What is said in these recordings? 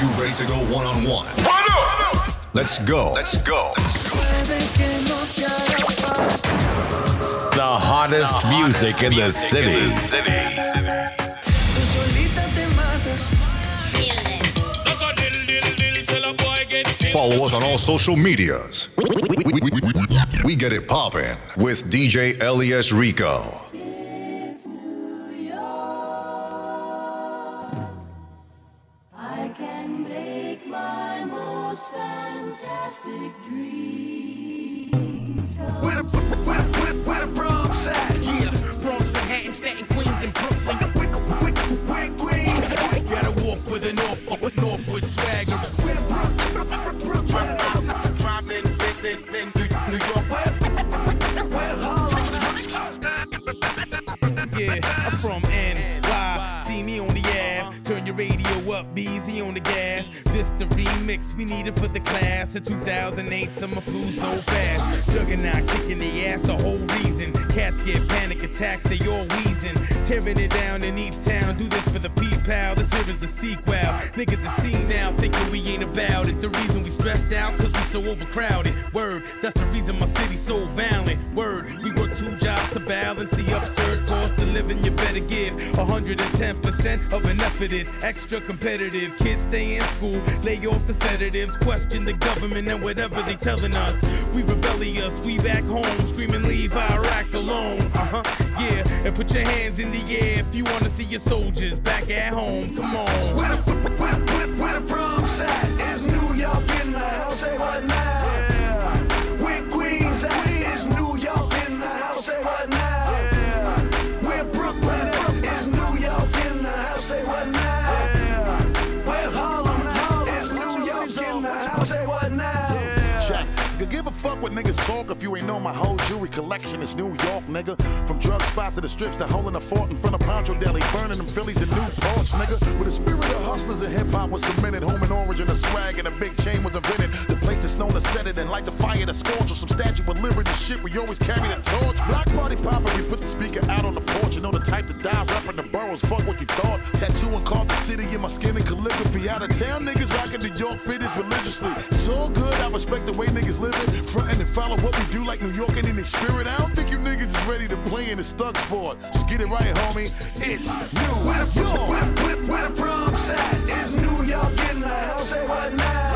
you ready to go one on one? Let's go. Let's go. Let's go. The hottest music in the city. Follow us on all social medias. We get it poppin' with DJ LES Rico. Remix we needed for the class of 2008. Summer flew so fast. Juggernaut kicking the ass, the whole reason. Cats get panic attacks, they all wheezing. Tearing it down in each town. Do this for the P-Pal. This here is the sequel. Niggas are seen now, thinking we ain't about it. The reason we stressed out, cause we so overcrowded. Word, that's the reason my city's so violent. Word, we work two jobs to balance the absurd cost of living. You better give 110% of an effort. It's extra competitive. Kids stay in school, lay off the sedatives, question the government and whatever they telling us. We rebellious, we back home, screaming leave Iraq alone. Uh huh, yeah. And put your hands in the air if you wanna see your soldiers back at home. Come on. Where the, where, where, where the Bronx at? Is New talk if you ain't know my whole jewelry collection is New York, nigga. From drug spots to the strips, to hole in the fort in front of Poncho Deli, burning them Phillies and new porch, nigga. With the spirit of hustlers and hip hop was cemented, home and orange and the swag and a big chain was invented. The place that's known to set it and light the fire to scorch or some statue of liberty shit. We always carry the torch. Block party poppin', we put the speaker out on the porch. You know the type to die, rapping the boroughs. Fuck what you thought. Tattoo and carved the city in my skin and calligraphy. Out of town niggas rockin' the York fitted religiously. So good, I respect the way niggas living. Frontin' and follow what we do like New York and in the spirit. I don't think you niggas is ready to play in this thug sport. Just get it right, homie. It's New Where the, York. where, where, where the Bronx at? Is New York in the house? What now?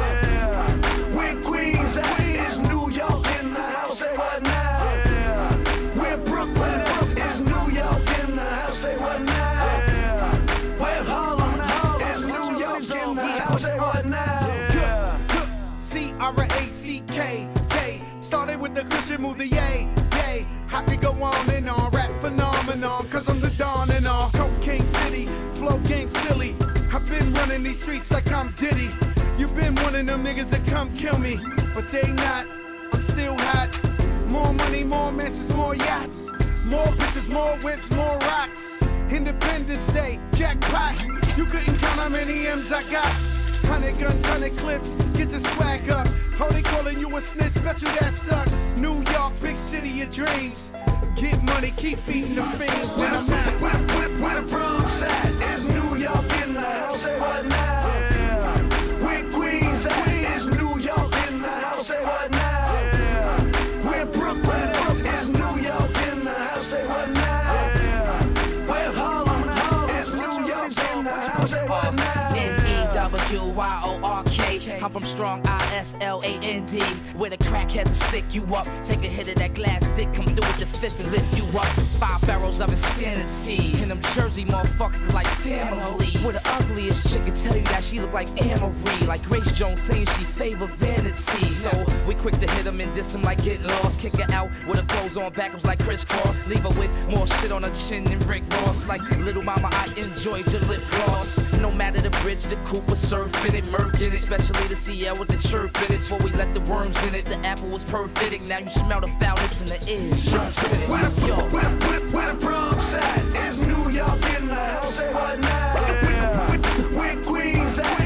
The Christian move, the yay, yay. I could go on and on, rap phenomenon, cause I'm the dawn and all. Cocaine City, flow game silly. I've been running these streets like I'm Diddy. You've been one of them niggas that come kill me, but they not. I'm still hot. More money, more messes, more yachts. More bitches, more whips, more rocks. Independence Day, jackpot. You couldn't count how many M's I got. Hundred guns, hundred clips, get the swag up. Oh, they calling you a snitch, bet you that sucks. New York, big city of dreams. Get money, keep feeding the fiends. Where And the, I'm where, where the Bronx at? From strong I-S-L-A-N-D. Where the crackheads stick you up. Take a hit of that glass dick, come through with the fifth and lift you up. Five barrels of insanity. And them Jersey motherfuckers like family. Where the ugliest chick can tell you that she look like Anne-Marie. Like Grace Jones saying she favor vanity. So we quick to hit them and diss them like getting lost. Kick her out with her clothes on backwards like crisscross. Leave her with more shit on her chin than Rick Ross. Like little mama, I enjoyed your lip gloss. No matter the bridge, the Cooper surfing it, merkin' it, especially the CL with the chirp in it. Before we let the worms in it, the apple was perfect. Now you smell the foulness in the air. Where the, where, where, where the Bronx at? Is New York in the house? Say what now? Where, where Queens at?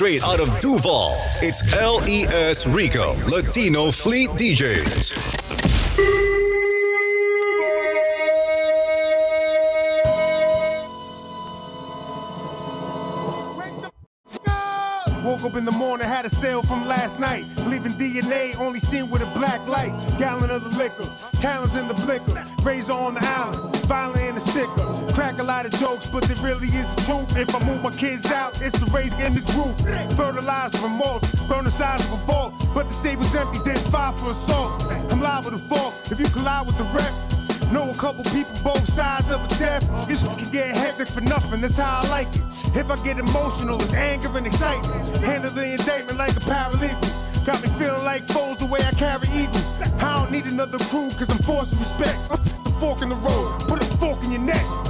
Straight out of Duval. It's LES Rico, Latino Fleet DJs. Woke up in the morning, had a sale from last night. Leaving DNA only seen with a black light. Gallon of the liquor, talents in the blicker. Razor on the island, violent in the sticker. Crack a lot of jokes, but there really is the truth. If I move my kids out, it's the raise in this roof. Fertilizer remorse, burn the size of a vault. But the safe was empty, then five for assault. I'm liable to fall if you collide with the rep. Know a couple people both sides of the death. This can get hectic for nothing, that's how I like it. If I get emotional, it's anger and excitement. Handle the indictment like a paralegal. Got me feeling like foes the way I carry eagles. I don't need another crew, cause I'm forced to respect. Fork in the road, put a fork in your neck.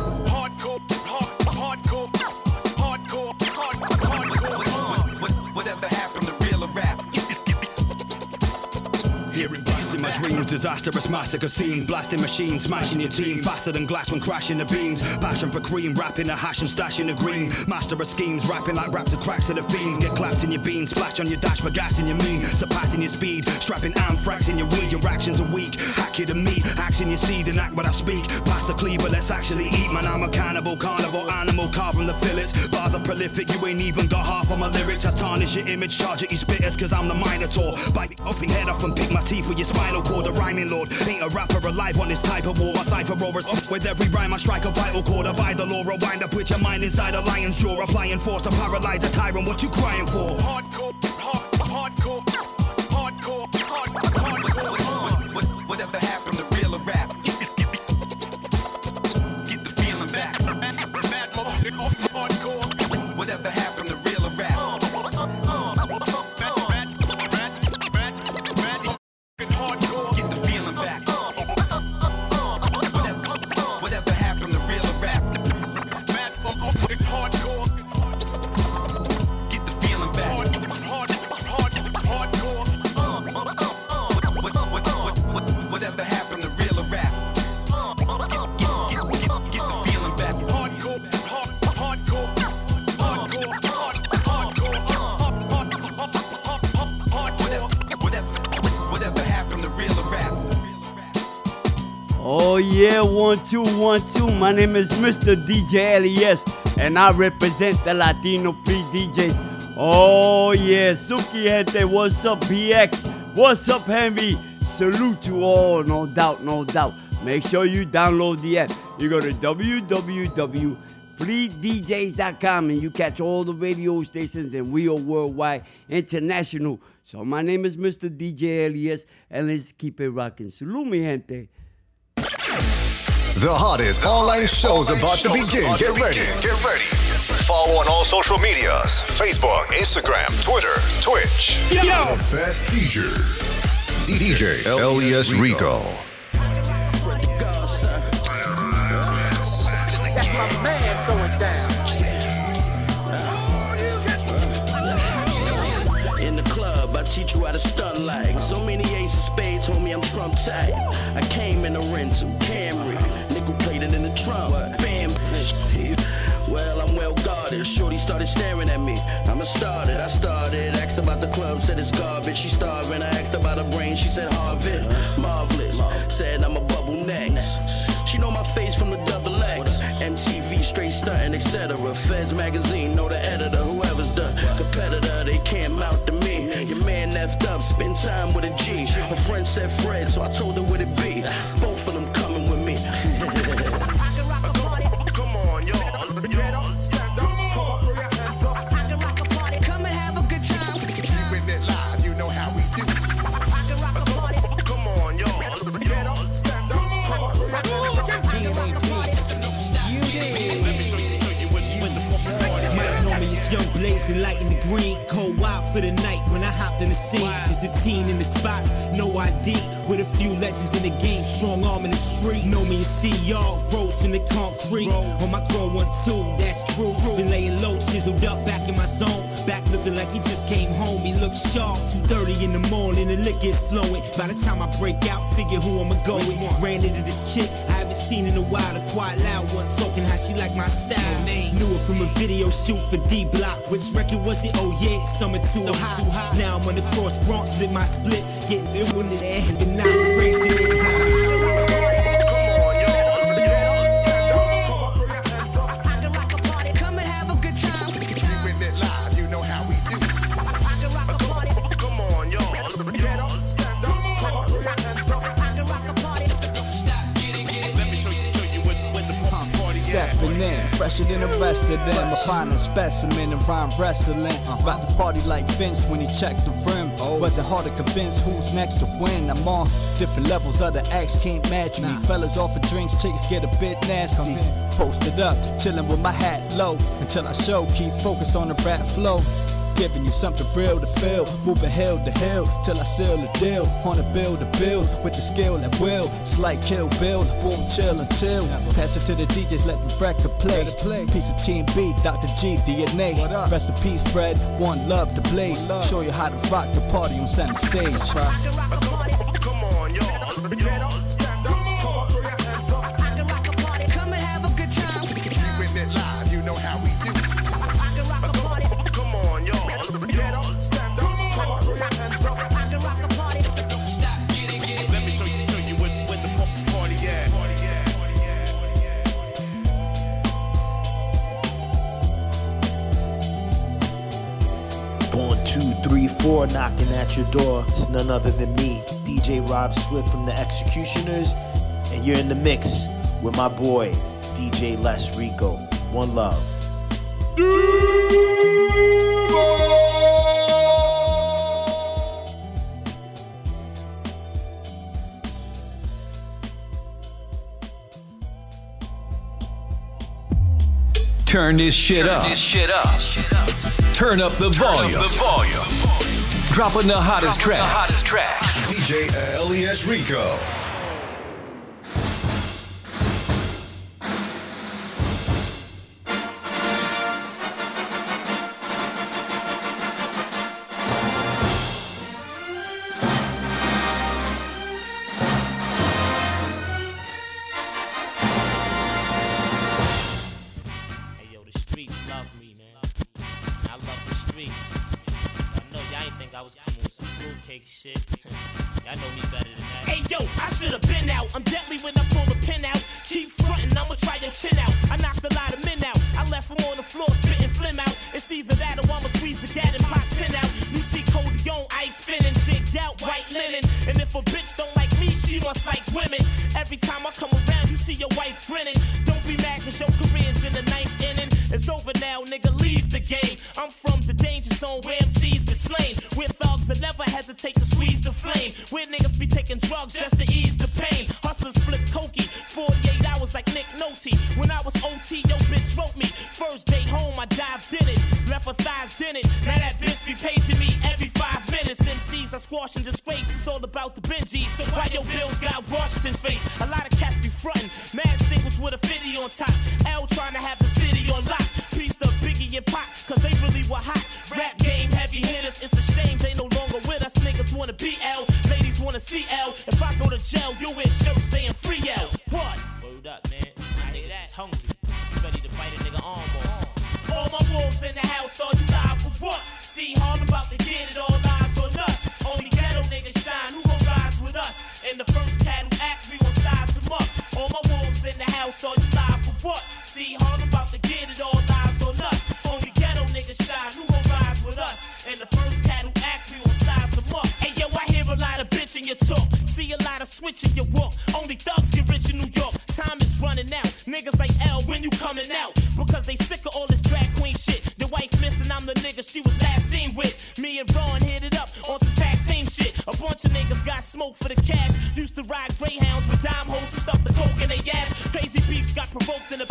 Disastrous massacre scenes, blasting machines, smashing your team, faster than glass when crashing the beams. Passion for cream, rapping the hash and stashing the green. Master of schemes, rapping like raps of cracks to the fiends. Get clapped in your bean, splash on your dash for gas in your mean, surpassing your speed, strapping anthrax in your weed. Your actions are weak, hack you to meat, action your seed and act what I speak. Pass the cleaver, let's actually eat. Man, I'm a cannibal, carnivore animal, carved from the fillets. Bars are prolific, you ain't even got half of my lyrics. I tarnish your image, charge at you spitters, cause I'm the Minotaur. Bite off your head off and pick my teeth with your spinal cord. A rhyming lord, ain't a rapper alive on this type of war. My cipher roars, with every rhyme I strike a vital chord. Abide the law, rewind up with your mind inside a lion's jaw. Applying force to paralyze a tyrant, what you crying for? Hardcore, hard, hardcore, hardcore, hard, hardcore. One two one two. My name is Mr. DJ LES, and I represent the Latino Fleet DJs. Oh yeah, Suki gente, what's up, BX? What's up, Henry? Salute to all, no doubt, no doubt. Make sure you download the app. You go to www.fleetdjs.com and you catch all the radio stations, and we are worldwide, international. So my name is Mr. DJ LES, and let's keep it rocking. Salute me, gente. The hottest online show's about to begin. Get ready. Get ready. Follow on all social medias Facebook, Instagram, Twitter, Twitch. The best DJ. DJ LES Rico. That's my man going down. In the club, I teach you how to stun like so many aces of spades, homie. I'm Trump tight. I came in a rental Camry, nickel in the. Bam. Well, I'm well guarded. Shorty started staring at me. I'm a started. I started. Asked about the club, said it's garbage. She starving. I asked about her brain. She said Harvard. Marvelous. Said I'm a bubble next. She know my face from the double X. MTV, straight stunting, etc. Feds magazine, know the editor. Whoever's the competitor, they can't mount to me. Your man effed up, spend time with a G. Her friend said Fred, so I told her what it young light in the green. Cold wild for the night when I hopped in the scene. Just a teen in the spots, no ID. With a few legends in the game, strong arm in the street. Know me as see y'all, rose in the concrete. On my grow one two, that's crew. Been laying low, chiseled up back in my zone. Back looking like he just came home. He looks sharp. 2:30 in the morning, the liquor is flowing. By the time I break out, figure who I'ma go with. Ran into this chick haven't seen in a while. The quiet loud one talking how she like my style. Mm. Knew a from a video shoot for D Block. Which record was it? Oh yeah, summer too hot. Now I'm on the cross Bronx, lit my split. Getting in one of there, and not crazy. Come Stepping in, fresher than the rest of them. A finer specimen and rhyme wrestling. Rock the party like Vince when he checked the rim. Wasn't hard to convince who's next to win. I'm on different levels, other acts can't match me. Fellas offer drinks, chicks get a bit nasty. Posted up, chilling with my hat low. Until I show, keep focused on the rap flow. Giving you something real to feel, moving hill to hill till I seal the deal. On a build to build with the skill and will. It's like Kill Bill, boom, chill until. Pass it to the DJs, let the record play. Piece of Team B, Dr. G, DNA. Rest in peace, Fred. One love to blaze. Show you how to rock the party on center stage. Come on, y'all. Four, knocking at your door. It's none other than me, DJ Rob Swift from the X-Ecutioners, and you're in the mix with my boy, DJ Les Rico. One love. Turn this shit up. This shit up. Turn up the volume. The volume. Dropping the hottest Dropping the tracks. hottest tracks. DJ LES Rico. In the first cat who act, gon' size them up. Hey yo, I hear a lot of bitching your talk. See a lot of switching your walk. Only thugs get rich in New York. Time is running out. Niggas like L, when you coming out? Because they sick of all this drag queen shit. The wife missing, I'm the nigga she was last seen with. Me and Ron hit it up on some tag team shit. A bunch of niggas got smoke for the cash. Used to ride Greyhounds with dime hoes and stuff the coke in their ass. Crazy beefs got provoked in the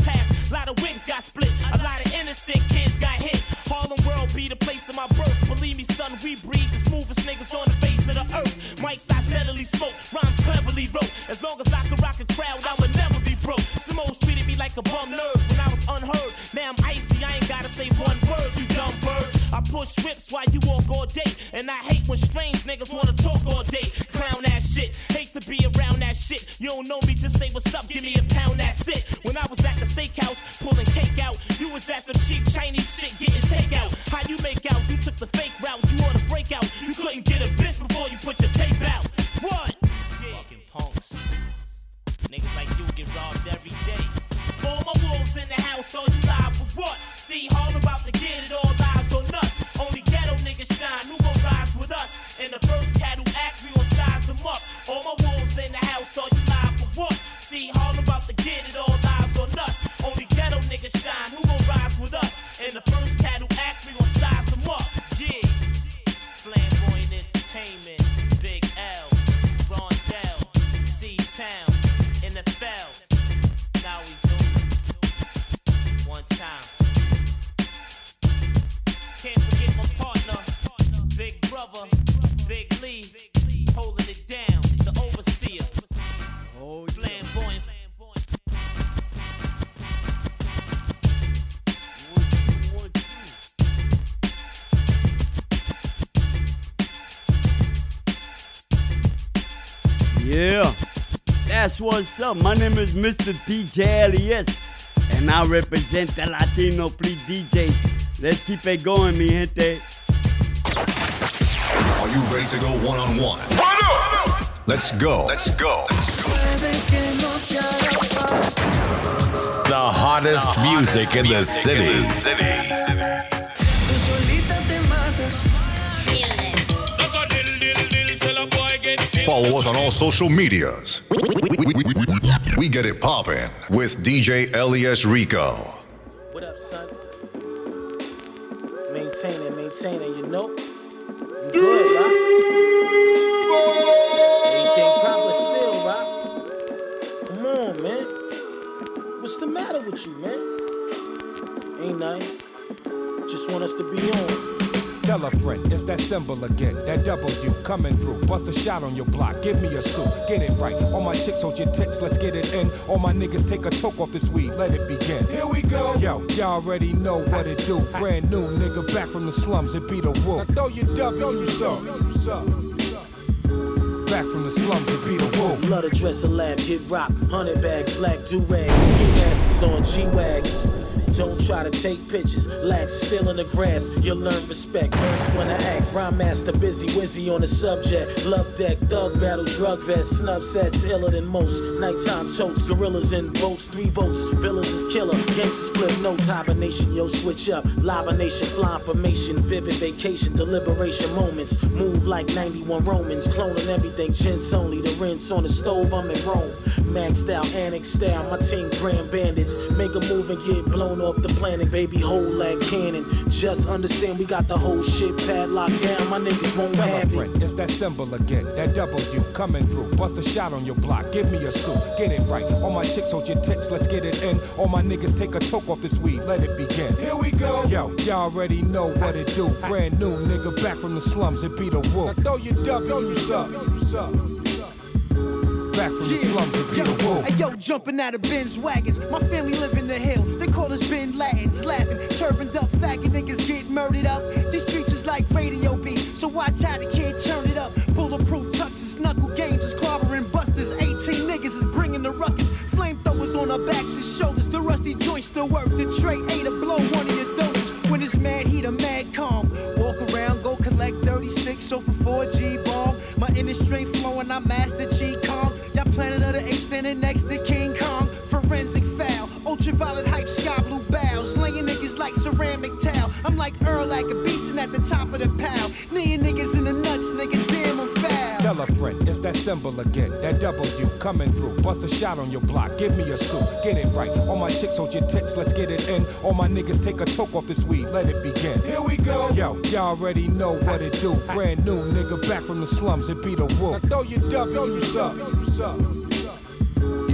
wrote. As long as I can rock a crowd, I'ma never be broke. Simoes treated me like a bum nerd when I was unheard. Now I'm icy, I ain't gotta say one word, you dumb bird. I push whips while you walk all day. And I hate when strange niggas wanna talk all day. Clown ass shit, hate to be around that shit. You don't know me, just say what's up, give me a pound, that's it. When I was at the steakhouse, pulling cake out, you was at some cheap all what? See, Harlem Brother, Big Lee, holding it down, the overseer. Oh, Flamboyant. Yeah, that's what's up. My name is Mr. DJ LES, and I represent the Latino Fleet DJs. Let's keep it going, mi gente. Are you ready to go one on one? Let's go. Let's go. Let's go. The hottest music in the city. Follow us on all social medias. We get it poppin' with DJ LES Rico. What up, son? Maintaining, maintaining, you know? You good, right? Everything proper still, right? Come on, man. What's the matter with you, man? Ain't nothing. Just want us to be on. Tell a friend, it's that symbol again. That W coming through. Bust a shot on your block. Give me a suit. Get it right. All my chicks hold your tits. Let's get it in. All my niggas take a toke off this weed. Let it begin. Here we go. Yo, y'all already know what it do. Brand new nigga back from the slums. It be the wolf. Now throw your W's up. Back from the slums. It be the wolf. Love to dress a lab, get rock, hundred bags, black do rags, ski masks on G wags. Don't try to take pictures, lax still in the grass. You'll learn respect. First when I ask, rhyme master busy, wizzy on the subject. Love deck, thug battle, drug vest, snub sets, iller than most. Nighttime totes, gorillas in boats, three votes. Villas is killer, gangsters flip notes, hibernation, yo switch up. Lava nation, fly formation, vivid vacation, deliberation moments. Move like 91 Romans, cloning everything, gents only. The rinse on the stove, I'm in Rome. Maxed out, annex style, my team grand bandits. Make a move and get blown off the planet, baby, hold like cannon. Just understand we got the whole shit padlocked down, my niggas won't Tell a have it. it's that symbol again. That W coming through. Bust a shot on your block. Give me a suit. Get it right. All my chicks hold your tits. Let's get it in. All my niggas take a toke off this weed. Let it begin. Here we go. Yo, y'all already know what it do. Brand new nigga back from the slums. It be the wolf. Now throw your W's up. Back from the slums. The wolf. Hey, yo, jumping out of Ben's wagons. My family live in the hill. They call us Ben Latins. Laughing, turbaned up, faggot niggas get murdered up. These streets is like radio beat. So watch how the kid turn it up. Bulletproof tuxes, knuckle games is clobbering busters. 18 niggas is bringing the ruckus. Flamethrowers on our backs and shoulders. The rusty joints still work. The tray ate a blow one of your donors. When it's mad heat, a mad calm. Walk around, go collect 36 over 4G bomb. My inner strength flowing, I master G Kong. Y'all planet of the apes standing next to King Kong. Forensic foul, ultraviolet hype, sky blue bows. Laying niggas like ceramic towel. I'm like Earl like a beast and at the top of the pile. Kneeing niggas in the nuts, nigga, I'm. Tell a friend, it's that symbol again. That W coming through. Bust a shot on your block. Give me a suit. Get it right. All my chicks hold your tits. Let's get it in. All my niggas take a toke off this weed. Let it begin. Here we go. Yo, y'all already know what it do. Brand new nigga back from the slums. It be the wolf. Now throw your W's up.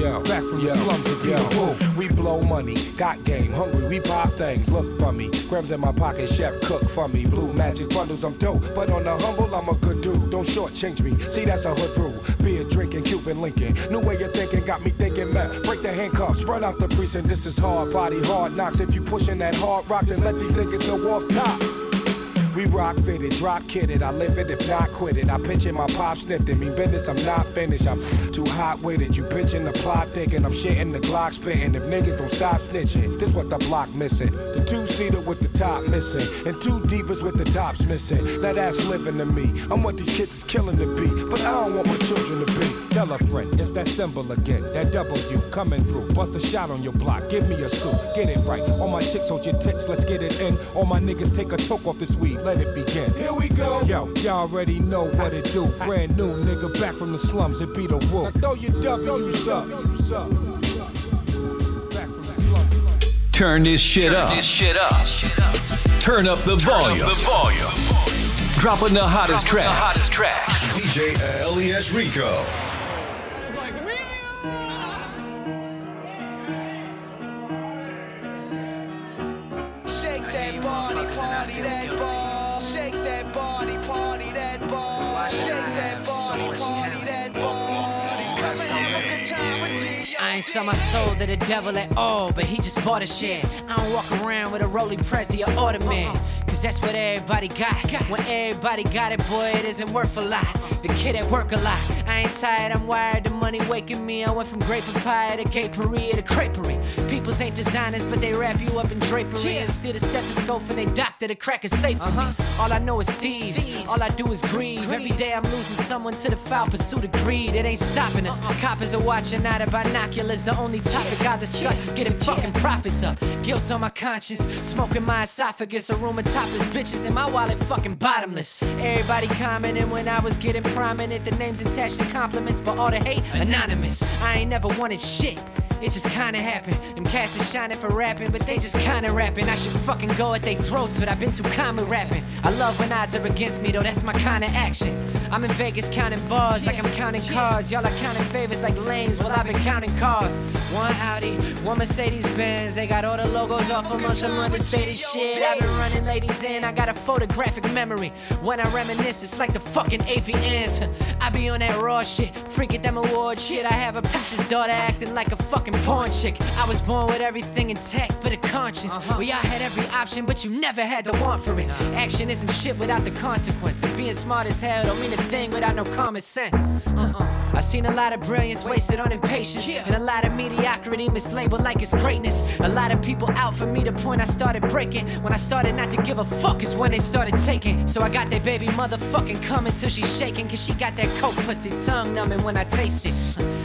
Yo, Back from the slums, yo. We blow money, got game, hungry, we pop things, look for me. Grams in my pocket, chef cook for me. Blue magic bundles, I'm dope, but on the humble, I'm a good dude. Don't shortchange me, see that's a hood rule. Beer drinking, Cuban Lincoln. New way of thinking got me thinking, man. Break the handcuffs, run out the precinct. This is hard body, hard knocks. If you pushing that hard rock, then let these niggas know off top. We rock fitted, drop kitted. I live it if not quit it. I pitch it, my pop sniffed it. Mean business, I'm not finished. I'm too hot with it. You bitching the plot thinking I'm shitting the Glock spitting. If niggas don't stop snitching, this what the block missing. The two seater with the top missing, and two deepers with the tops missing. Now that's living to me. I'm what these kids is killing to be, but I don't want my children to be. Tell a friend, it's that symbol again. That W coming through. Bust a shot on your block. Give me a suit. Get it right. All my chicks hold your ticks. Let's get it in. All my niggas take a toke off this weed. Let it begin. Here we go. Yo, y'all already know what it do. Brand new nigga back from the slums. It be the woo. Now throw your W's up. Turn this shit up. this shit up. Turn up the volume. the volume. Dropping the hottest Dropping the hottest tracks. DJ LES Rico. I ain't sell my soul to the devil at all, but he just bought a share. I don't walk around with a Rolly Prezi or Automan, cause that's what everybody got. When everybody got it, boy, it isn't worth a lot. The kid at work a lot. I ain't tired, I'm wired. The money waking me. I went from grape papaya to gapery to creperie. Peoples ain't designers, but they wrap you up in drapery. And steal the stethoscope and they doctor the crack is safe for me. Uh-huh. All I know is thieves. All I do is grieve. Every day I'm losing someone to the foul pursuit of greed. It ain't stopping us. Uh-uh. Coppers are watching out of binoculars. The only topic I discuss is getting fucking profits up. Guilt on my conscience, smoking my esophagus. A room of topless bitches and my wallet fucking bottomless. Everybody commenting when I was getting prominent. The names attached to compliments, but all the hate anonymous. I ain't never wanted shit. It just kinda happened. Them cats is shining for rapping, but they just kinda rapping. I should fucking go at their throats, but I've been too calm with rapping. I love when odds are against me, though that's my kinda action. I'm in Vegas counting bars like I'm counting cars. Y'all are counting favors like lanes, well I've been counting cars. One Audi, one Mercedes Benz. They got all the logos off them on some understated shit. I've been running ladies in, I got a photographic memory. When I reminisce, it's like the fucking AVNs. I be on that raw shit, freaking them award shit. I have a preacher's daughter acting like a fucking porn chick. I was born with everything intact but a conscience. Uh-huh. We all had every option, but you never had the want for it. Action isn't shit without the consequence. And being smart as hell don't mean a thing without no common sense. Uh-uh. I've seen a lot of brilliance wasted on impatience, and a lot of mediocrity mislabeled like it's greatness. A lot of people out for me. The point I started breaking when I started not to give a fuck is when they started taking. So I got that baby motherfucking coming till she's shaking, cause she got that coke pussy tongue numbing when I taste it.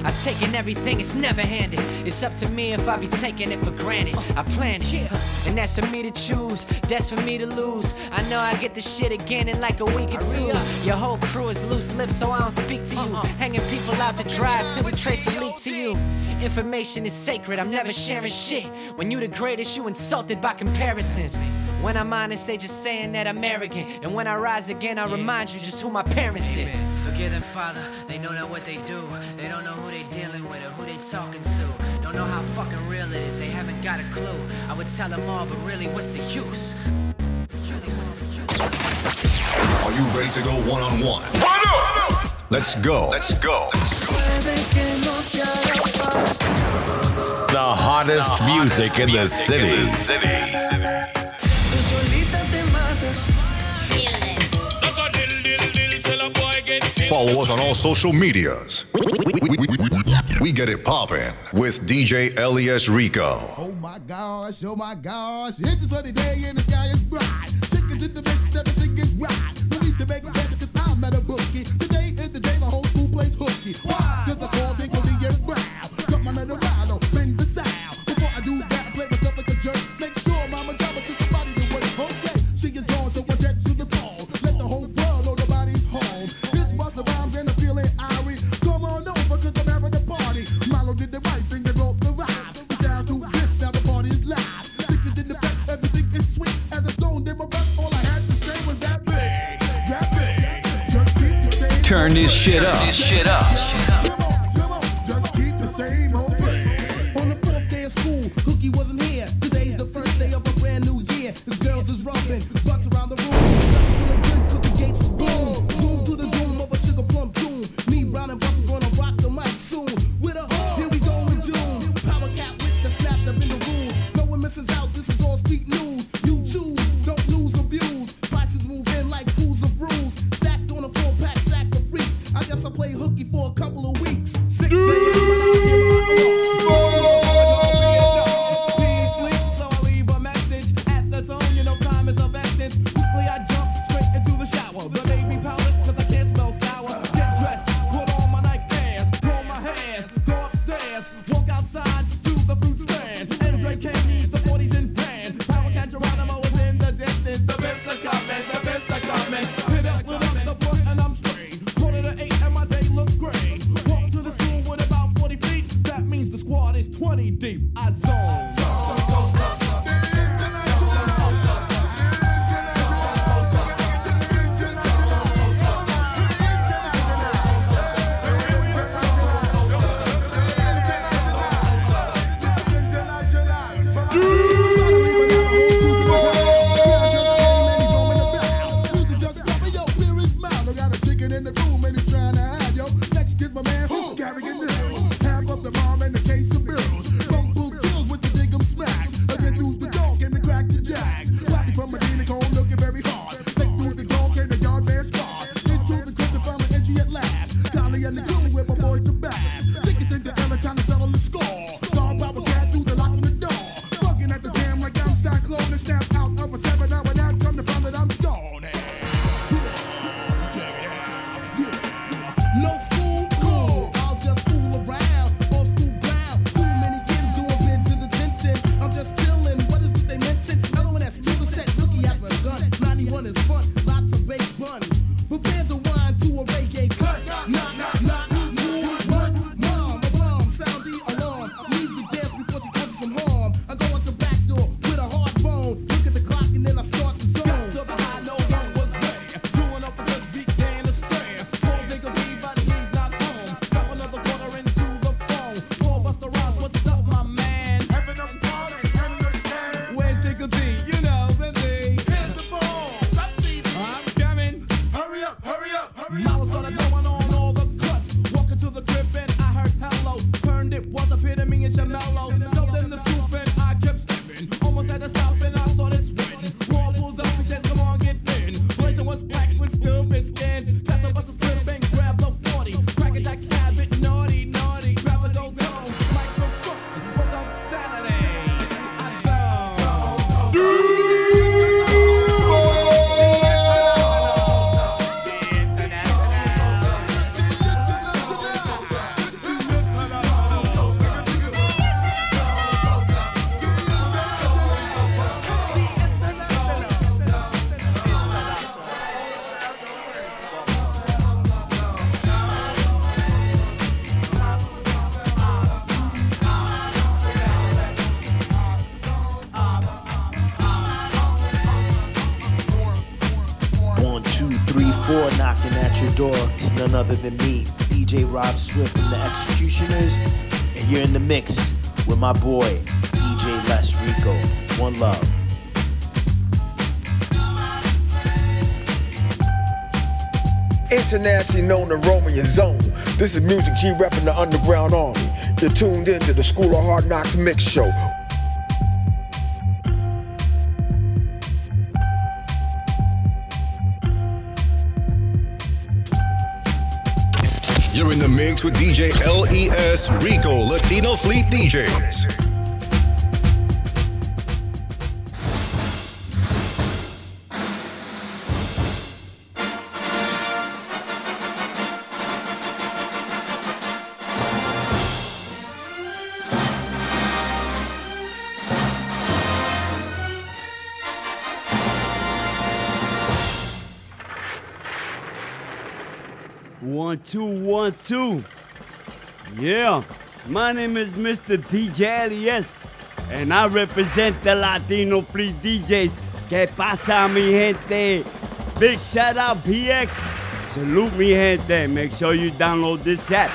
I taken everything, it's never handed. It's up to me if I be taking it for granted. I plan it, and that's for me to choose. That's for me to lose. I know I get the shit again in like a week or two. Your whole crew is loose lips, so I don't speak to you. Uh-huh. Hanging people out to dry till we trace a leak to you. Information is sacred, I'm never sharing shit. When you the greatest, you insulted by comparisons. When I'm honest, they just saying that I'm arrogant. And when I rise again, I remind you just who my parents is. Forgive them, Father. They know not what they do. They don't know who they dealing with or who they talking to. Don't know how fucking real it is. They haven't got a clue. I would tell them all, but really, what's the use? Are you ready to go one on one? Let's go. Let's go. Let's go. The hottest music in the city. Follow us on all social medias. We get it poppin' with DJ LES Rico. Oh my gosh, oh my gosh. It's a sunny day and the sky is bright. Chickens in the mix, everything is right. No need to make plans cause I'm not a bookie. Today is the day the whole school plays hooky. Why? Shit up. This shit up. None other than me, DJ Rob Swift from the X-Ecutioners, and you're in the mix with my boy, DJ Les Rico. One love. Internationally known as Romeo Zone. This is Music G repping the Underground Army. You're tuned in to the School of Hard Knocks Mix Show. You're in the mix with DJ LES Rico Latino Fleet DJs. Two, one, two. Yeah, my name is Mr. DJ LES, and I represent the Latino Fleet DJs. Que pasa, mi gente? Big shout out, PX. Salute, mi gente. Make sure you download this app.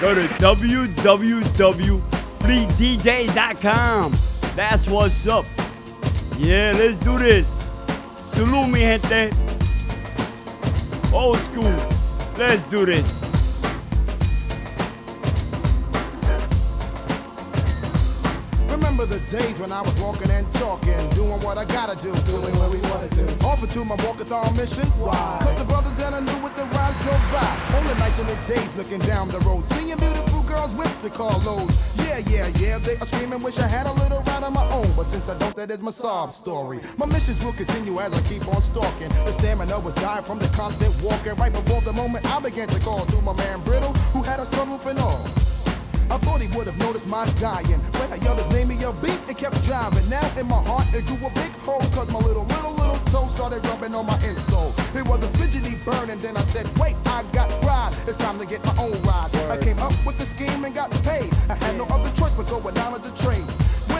Go to www.fleetdjs.com. That's what's up. Yeah, let's do this. Salute, mi gente. Old school. Let's do this. The days when I was walking and talking, doing what I gotta do, doing what we wanna do. Offered to my walkathon missions. Why? Cause the brothers that I knew with the rides drove by. On the nights and the days looking down the road, seeing beautiful girls with the car loads. Yeah, yeah, yeah, they are screaming, wish I had a little ride of my own. But since I don't, that is my sob story. My missions will continue as I keep on stalking. The stamina was dying from the constant walking. Right before the moment I began to call to my man Brittle, who had a sunroof and all. I thought he would have noticed my dying. When I yelled his name, he a beat and kept driving. Now in my heart, it grew a big hole. Cause my little, little, little toe started rubbing on my insole. It was a fidgety burn, and then I said, Wait, I got pride. It's time to get my own ride. I came up with the scheme and got paid. I had no other choice but go down to the trade.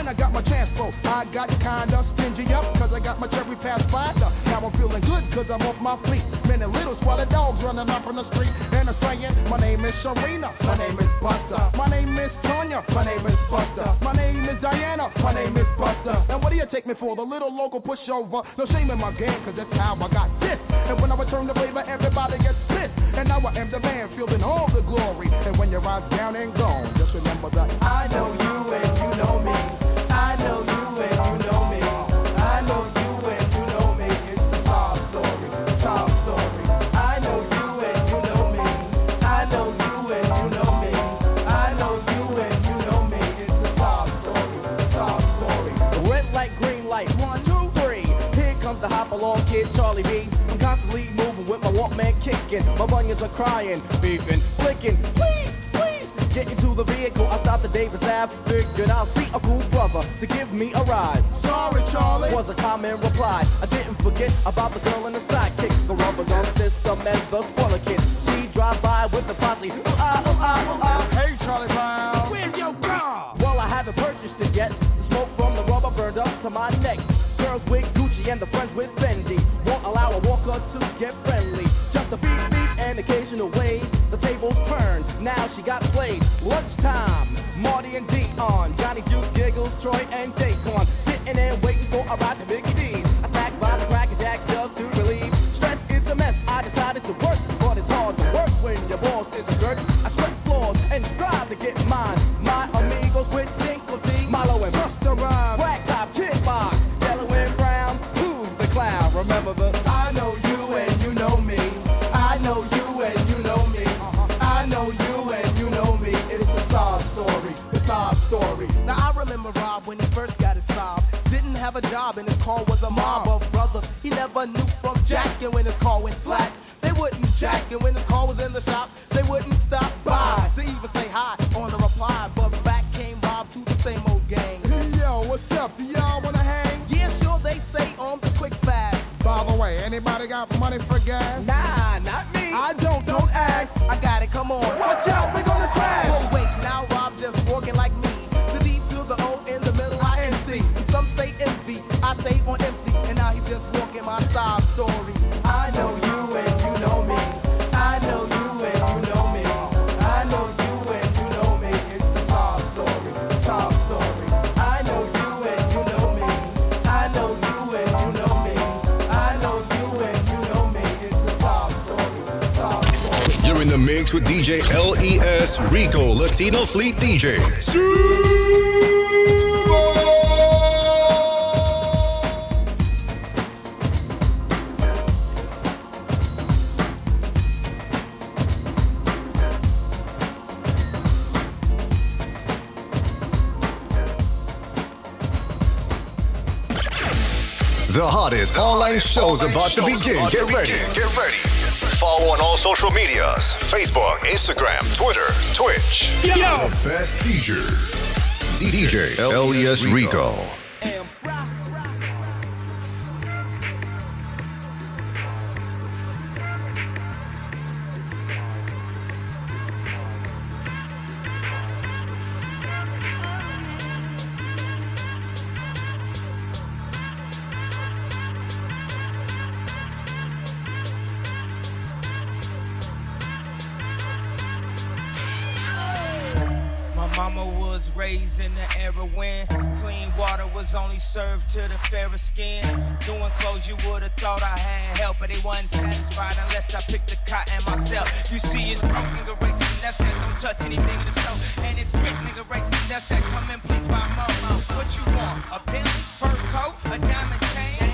I got my chance, bro, I got kinda stingy up, cause I got my cherry pass fired up. Now I'm feeling good, cause I'm off my feet. Many little squad of dogs running up on the street, and I'm saying, My name is Sharina, my name is Buster, my name is Tanya, my name is Buster, my name is Diana, my name is Buster. And what do you take me for? The little local pushover? No shame in my game, cause that's how I got this. And when I return the favor, everybody gets pissed. And now I am the man, feeling all the glory. And when your eyes down and gone, just remember that I know you Here comes the hop along kid, Charlie B. I'm constantly moving with my Walkman kicking. My bunions are crying, beefing, flicking. Please, please, get into the vehicle. I stopped at Davis Ave, figured I'll see a cool brother to give me a ride. Sorry, Charlie. Was a common reply. I didn't forget about the girl in the sidekick, the rubber drum system, and the spoiler kid. She drive by with the posse. Ooh, ah, ah, ah. Hey, Charlie Brown. Where's your car? Well, I haven't purchased it yet. The smoke from the rubber burned up to my neck. Girls with Gucci and the friends with Fendi won't allow a walker to get friendly. Just a beep beep and occasional wave. The tables turn. Now she got played. Lunchtime. Marty and Dion, Johnny Juice, Giggles, Troy and never knew from jacking when his car went flat. They wouldn't jack and when his car was in the shop, they wouldn't stop by to even say hi on the reply. But back came Rob to the same old gang. Yo, what's up? Do y'all wanna hang? Yeah, sure they say on the quick fast. By the way, anybody got money for gas? Nah, not J L E S LES Rico Latino Fleet DJ. The hottest online show's about to begin. Get ready. Get ready. Follow on all social medias Facebook, Instagram, Twitter, Twitch. Yo! The best DJ. DJ LES Rico. only served to the fairer skin. Doing clothes you would've thought I had help, but they wasn't satisfied unless I picked the cotton myself. You see, it's broken, racist. That's that don't touch anything in the stove. And it's rich, nigga, racist. That's that come in, please, by mama. What you want? A Bentley, fur coat, a diamond chain?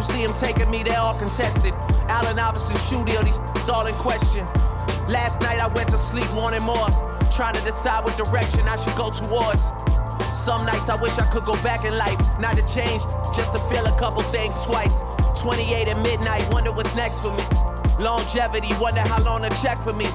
You see him taking me, they're all contested. Allen Iverson, shooting, these all in question. Last night I went to sleep wanting more, trying to decide what direction I should go towards. Some nights I wish I could go back in life, not to change, just to feel a couple things twice. 28 at midnight, wonder what's next for me. Longevity, wonder how long to check for me.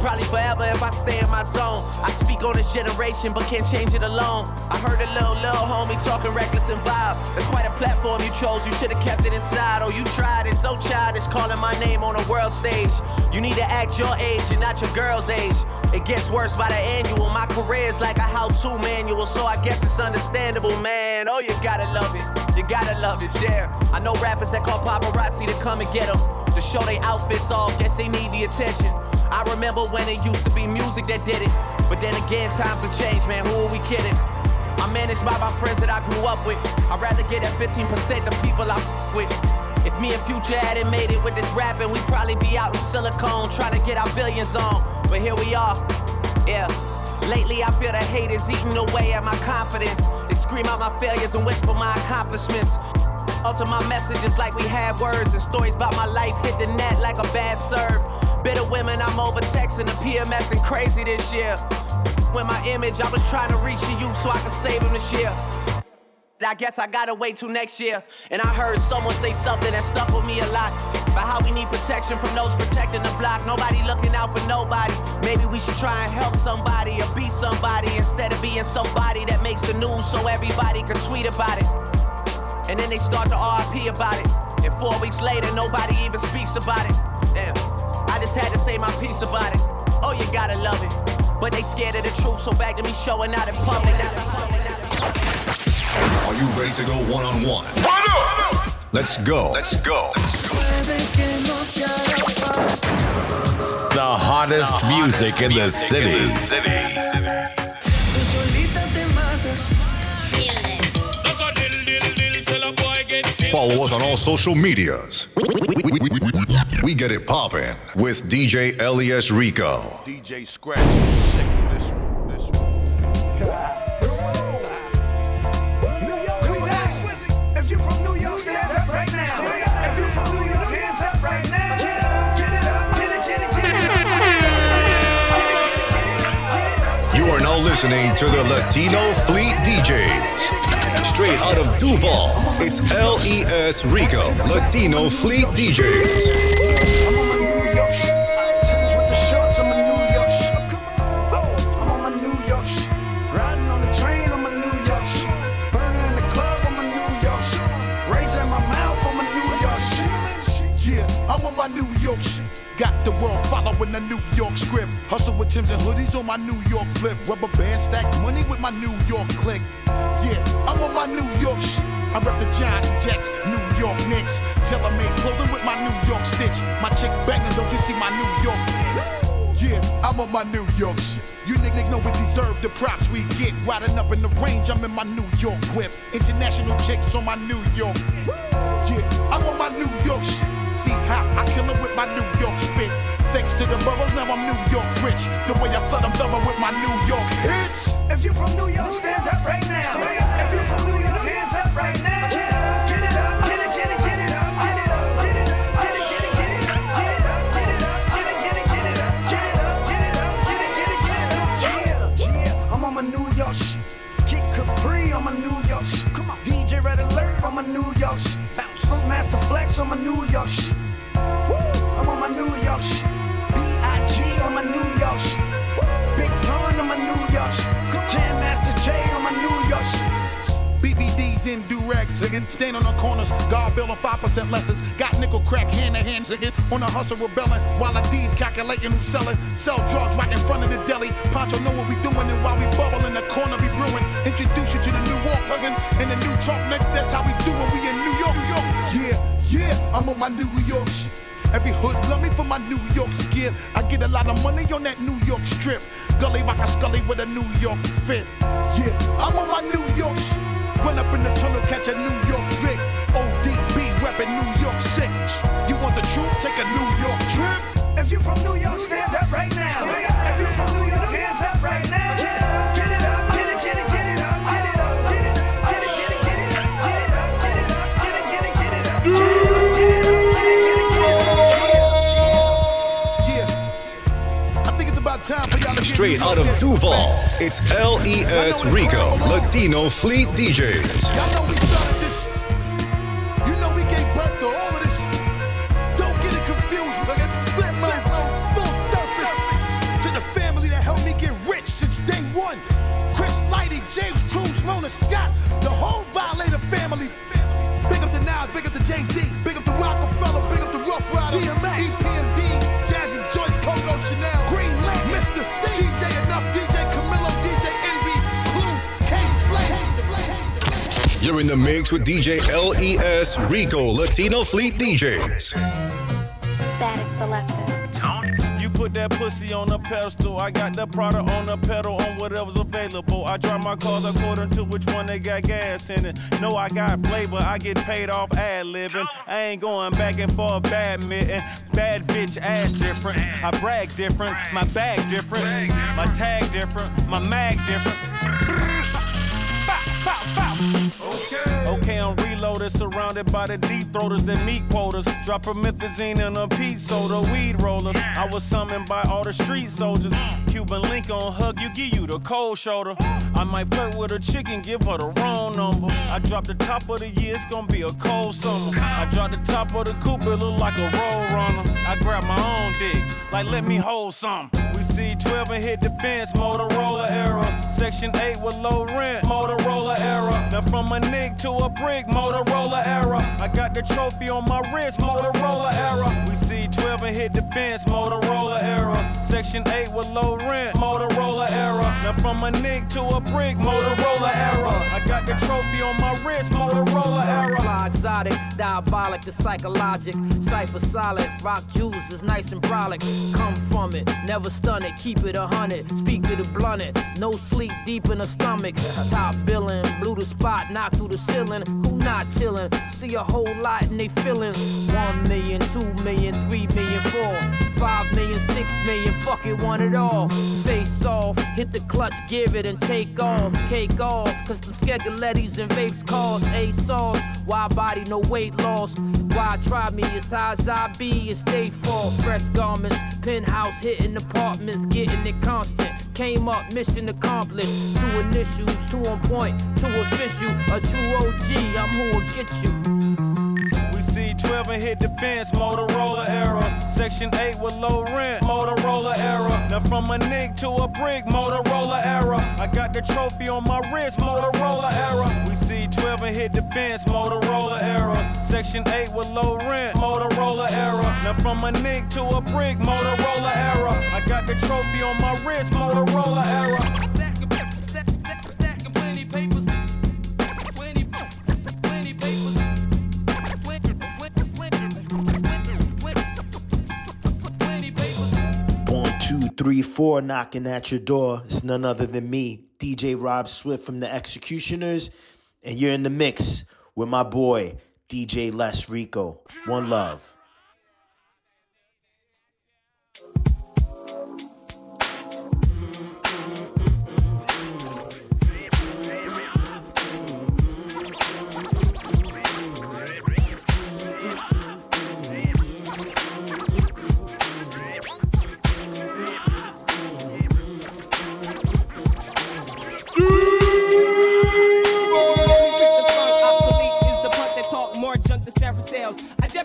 Probably forever if I stay in my zone. I speak on this generation, but can't change it alone. I heard a little, little homie talking reckless and vibe. That's quite a platform you chose, you should've kept it inside. Oh, you tried it, so childish, calling my name on a world stage. You need to act your age and not your girl's age. It gets worse by the annual. My career is like a how to manual, so I guess it's understandable, man. Oh, you gotta love it. You gotta love it, yeah. I know rappers that call paparazzi to come and get them. To show they outfits off, guess they need the attention. I remember when it used to be music that did it. But then again, times have changed, man. Who are we kidding? I'm managed by my friends that I grew up with. I'd rather get that 15% the people I with. If me and Future hadn't made it with this rapping, we'd probably be out in Silicon trying to get our billions on. But here we are, yeah. Lately, I feel the hate is eating away at my confidence. They scream out my failures and whisper my accomplishments. Alter my messages like we had words and stories about my life hit the net like a bad serve. Bitter women, I'm over texting the PMS and crazy this year. When my image, I was trying to reach the youth so I could save them this year. I guess I gotta wait till next year. And I heard someone say something that stuck with me a lot. About how we need protection from those protecting the block. Nobody looking out for nobody. Maybe we should try and help somebody or be somebody instead of being somebody that makes the news so everybody can tweet about it. And then they start to RP about it. And four weeks later, nobody even speaks about it. Damn. I just had to say my piece about it. Oh, you gotta love it. But they scared of the truth, so back to me showing out in public. Are you ready to go one on one? Let's go. Let's go. The hottest music in the city. Follow us on all social medias. We get it poppin' with DJ LES Rico. DJ Scratch, sick for this one. This now listening to the Latino Fleet DJs. Straight out of Duval, it's LES Rico, Latino Fleet DJs. Riding on my new Yosh, I like times with the train, I'm a New York shit. Burning in the club, I'm a New York shit. Raising my mouth, I'm a New York shit. Yeah, I'm on my New York shit. Got the world following the New York script. Hustle with Tims and hoodies on my New York flip. Rubber band stack money with my New York click. I'm on my New York shit. I rep the Giants, Jets, New York Knicks. Tailor made clothing with my New York stitch. My chick banging, don't you see my New York? Yeah, I'm on my New York shit. You niggas know we deserve the props we get. Riding up in the range, I'm in my New York whip. International chicks on my New York. Yeah, I'm on my New York shit. See how I kill it with my New York spit. Thanks to the boroughs, now I'm New York rich. The way I flood them thorough with my New York hits. If you're from New York, stand up right now. If you're from New York, calculating who's selling. It's LES Rico, Latino Fleet DJs. The mix with DJ LES Rico, Latino Fleet DJs. Static selected. You put that pussy on a pedestal. I got the product on a pedal on whatever's available. I drive my cars according to which one they got gas in it. No, I got flavor. I get paid off ad libbing. I ain't going back and forth badminton. Bad bitch ass different. I brag different. My bag different. My tag different. My mag different. Okay. Okay, surrounded by the deep throaters, the meat quotas. Drop a methazine and a peat soda, weed rollers. I was summoned by all the street soldiers. Cuban link on hug you, give you the cold shoulder. I might flirt with a chicken, give her the wrong number. I drop the top of the year, it's gonna be a cold summer. I drop the top of the coupe, it look like a road runner. I grab my own dick, like let me hold some. We see 12 and hit the fence, Motorola era. Section 8 with low rent, Motorola era. Now from a nick to a brick, Motorola era. I got the trophy on my wrist, Motorola era. We see 12 and hit the fence, Motorola era. Section 8 with low rent, Motorola era. Now from a nick to a brick, Motorola era. I got the trophy on my wrist, Motorola era. Exotic, diabolic, the psychologic. Cipher solid, rock juice is nice and brolic. Come from it, never stun it, keep it a hundred. Speak to the blunted, no sleep deep in the stomach. Top billing, blew the spot, knocked through the ceiling. Who not chillin'? See a whole lot in they feelings. One million, two million, three million, four. Five million, six million, fuck it, want it all. Face off, hit the clutch, give it and take off. Cake off, cause them skegalettis and vapes cost A sauce. Why body, no weight loss? Why try me as high as I be and stay fall? Fresh garments, penthouse hitting apartments, getting it constant. Came up, mission accomplished. Two initials, two on point, two official. A true OG, I'm who'll get you. We see 12 and hit the fence, Motorola era. Section 8 with low rent, Motorola era. Now from a nick to a brick, Motorola era. I got the trophy on my wrist, Motorola era. We see 12 and hit the fence, Motorola era. Section 8 with low rent, Motorola era. Now from a nick to a brick, Motorola era. I got the trophy on my wrist, Motorola era. Three, four knocking at your door. It's none other than me, DJ Rob Swift from the X-Ecutioners, and you're in the mix with my boy, DJ Les Rico. One love.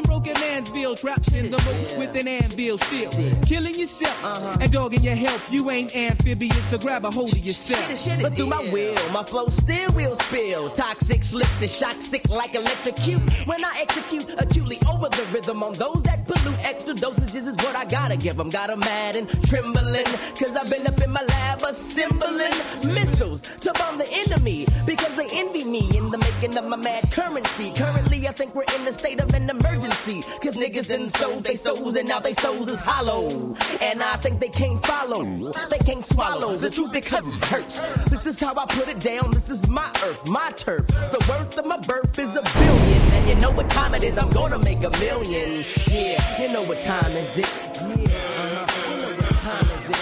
in broken man's bill, trapped in the moat with an anvil still. Killing yourself and dogging your health. You ain't amphibious, so grab a hold of yourself. shit But through my will, my flow still will spill. Toxic, slip the shock, sick like electrocute. When I execute acutely over the rhythm on those that pollute, extra dosages is what I gotta give them. Got 'em mad and trembling, cause I've been up in my lab assembling missiles to bomb the enemy. Because they envy me in the making of my mad currency. Currently, I think we're in the state of an emergency. Cause niggas done sold they souls and now they souls is hollow. And I think they can't follow, they can't swallow the truth because it hurts. This is how I put it down. This is my earth, my turf. The worth of my birth is a billion. And you know what time it is, I'm gonna make a million. Yeah, you know what time is it? Yeah, you know what time is it?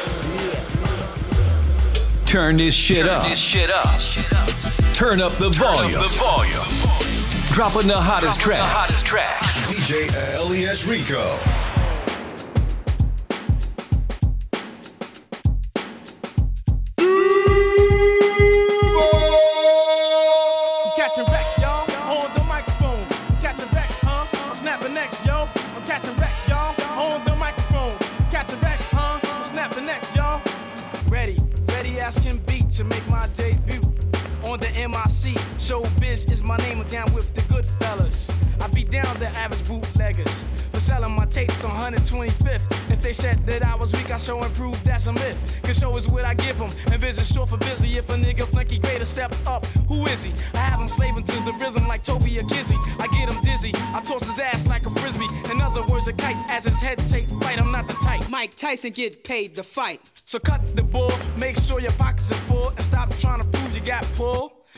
Yeah. Turn this shit Turn up. this shit up. Turn up the Turn up the volume. Dropping the hottest Dropping the hottest tracks. DJ LES Rico. Show and prove that's a myth. Cause show is what I give them, and business short for busy. If a nigga flanky greater step up, who is he? I have him slaving to the rhythm like Toby or Kizzy. I get him dizzy, I toss his ass like a frisbee. In other words, a kite as his head take flight. I'm not the type. Mike Tyson get paid to fight. So cut the bull, make sure your pockets are full, and stop trying to prove you got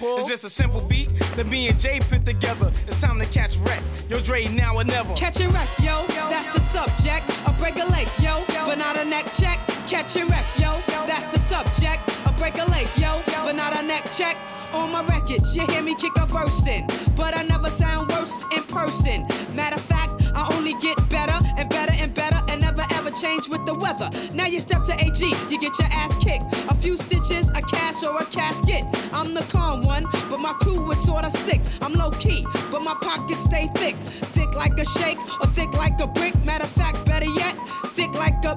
It's just a simple beat that me and Jay put together. It's time to catch wreck. Yo, Dre now or never. Catching wreck, yo, that's the subject. A break a leg, yo, but not a neck check. Catching wreck, yo, that's the subject. A break a leg, yo, but not a neck check. On my records, you hear me kick a verse in, but I never sound worse in person. Matter of fact, I only get better and better and better and never ever change with the weather. Now you step to AG, you get your ass kicked. A few stitches, a cast or a casket. The calm one, but my crew is sorta sick. I'm low key, but my pockets stay thick. Thick like a shake or thick like a brick. Matter of fact, better yet, thick like a.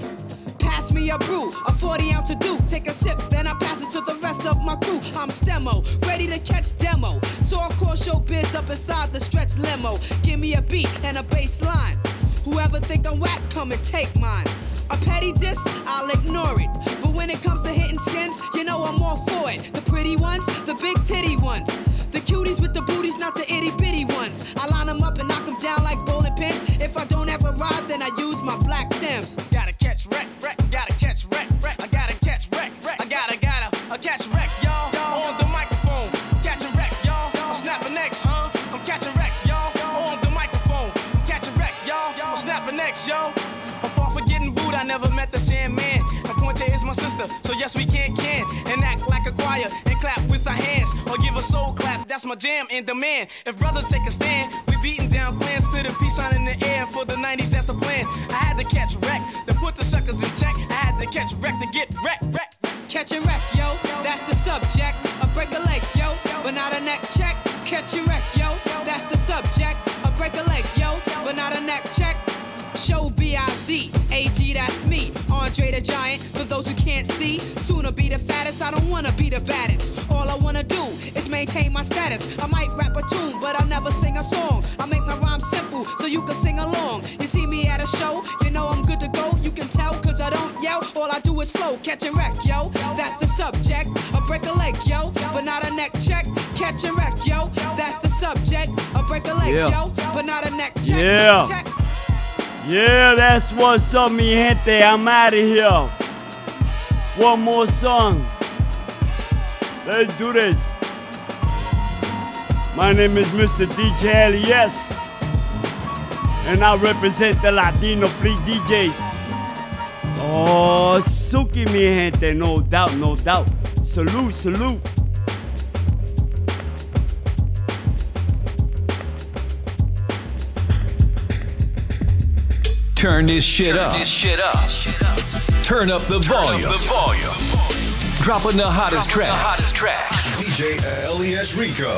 Pass me a brew, a 40 ounce to do. Take a sip, then I pass it to the rest of my crew. I'm Stemo, ready to catch demo. So I call Showbiz up inside the stretch limo. Give me a beat and a bass line. Whoever think I'm whack, come and take mine. A petty diss, I'll ignore it. But when it comes to hitting skins, you know I'm all for it. The pretty ones, the big titty ones. The cuties with the booties, not the itty bitty ones. I line them up and knock them down like bowling pins. If I don't ever ride, then I use my black Tims. Gotta catch wreck, I never met the Sandman. And Pointer is my sister, so yes, we can, can. And act like a choir and clap with our hands. Or give a soul clap, that's my jam and demand. If brothers take a stand, we beating down clans, put a peace sign in the air. For the 90s, that's the plan. I had to catch wreck, to put the suckers in check. I had to catch wreck to get wreck, wreck. Catching wreck, yo, that's the subject. A break a leg, yo, but not a neck check. Catching wreck, yo, Giant, for those who can't see. Sooner be the fattest, I don't wanna be the baddest. All I wanna do is maintain my status. I might rap a tune, but I'll never sing a song. I make my rhyme simple, so you can sing along. You see me at a show, you know I'm good to go. You can tell, cause I don't yell. All I do is flow, catching wreck, yo. That's the subject. A break a leg, yo, but not a neck check. Catching wreck, yo. That's the subject. A break a leg, Yeah. yo, but not a neck check. Yeah. Check. Yeah, that's what's up, mi gente. I'm out of here. One more song. Let's do this. My name is Mr. DJ LES, and I represent the Latino Fleet DJs. Oh, Suki, mi gente, no doubt, no doubt. Salute, salute. Turn this shit, Turn up. This shit up. Turn up the Turn volume. Up the volume. Dropping the hottest Dropping tracks. The hottest tracks. DJ LES Rico.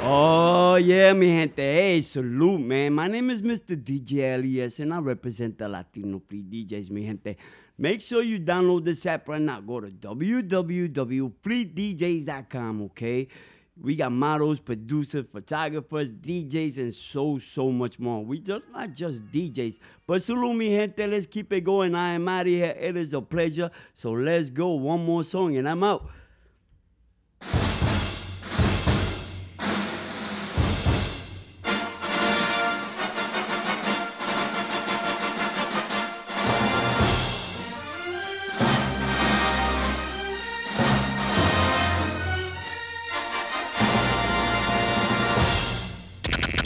Oh yeah, mi gente. Hey, salute, man. My name is Mr. DJ LES, and I represent the Latino Fleet DJs, mi gente. Make sure you download this app right now. Go to www.fleetdjs.com, okay? We got models, producers, photographers, DJs, and so, so much more. We just not just DJs. But salute me, gente. Let's keep it going. I am out of here. It is a pleasure. So let's go. One more song, and I'm out.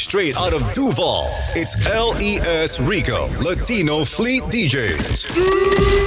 straight out of Duval. It's LES Rico Latino Fleet DJs.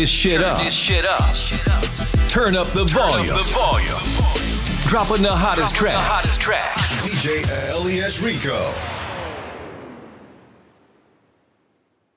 this shit Turn up. This shit up. Turn up the Turn volume. Up the volume. Dropping the hottest Dropping tracks. The hottest tracks. DJ LES Rico.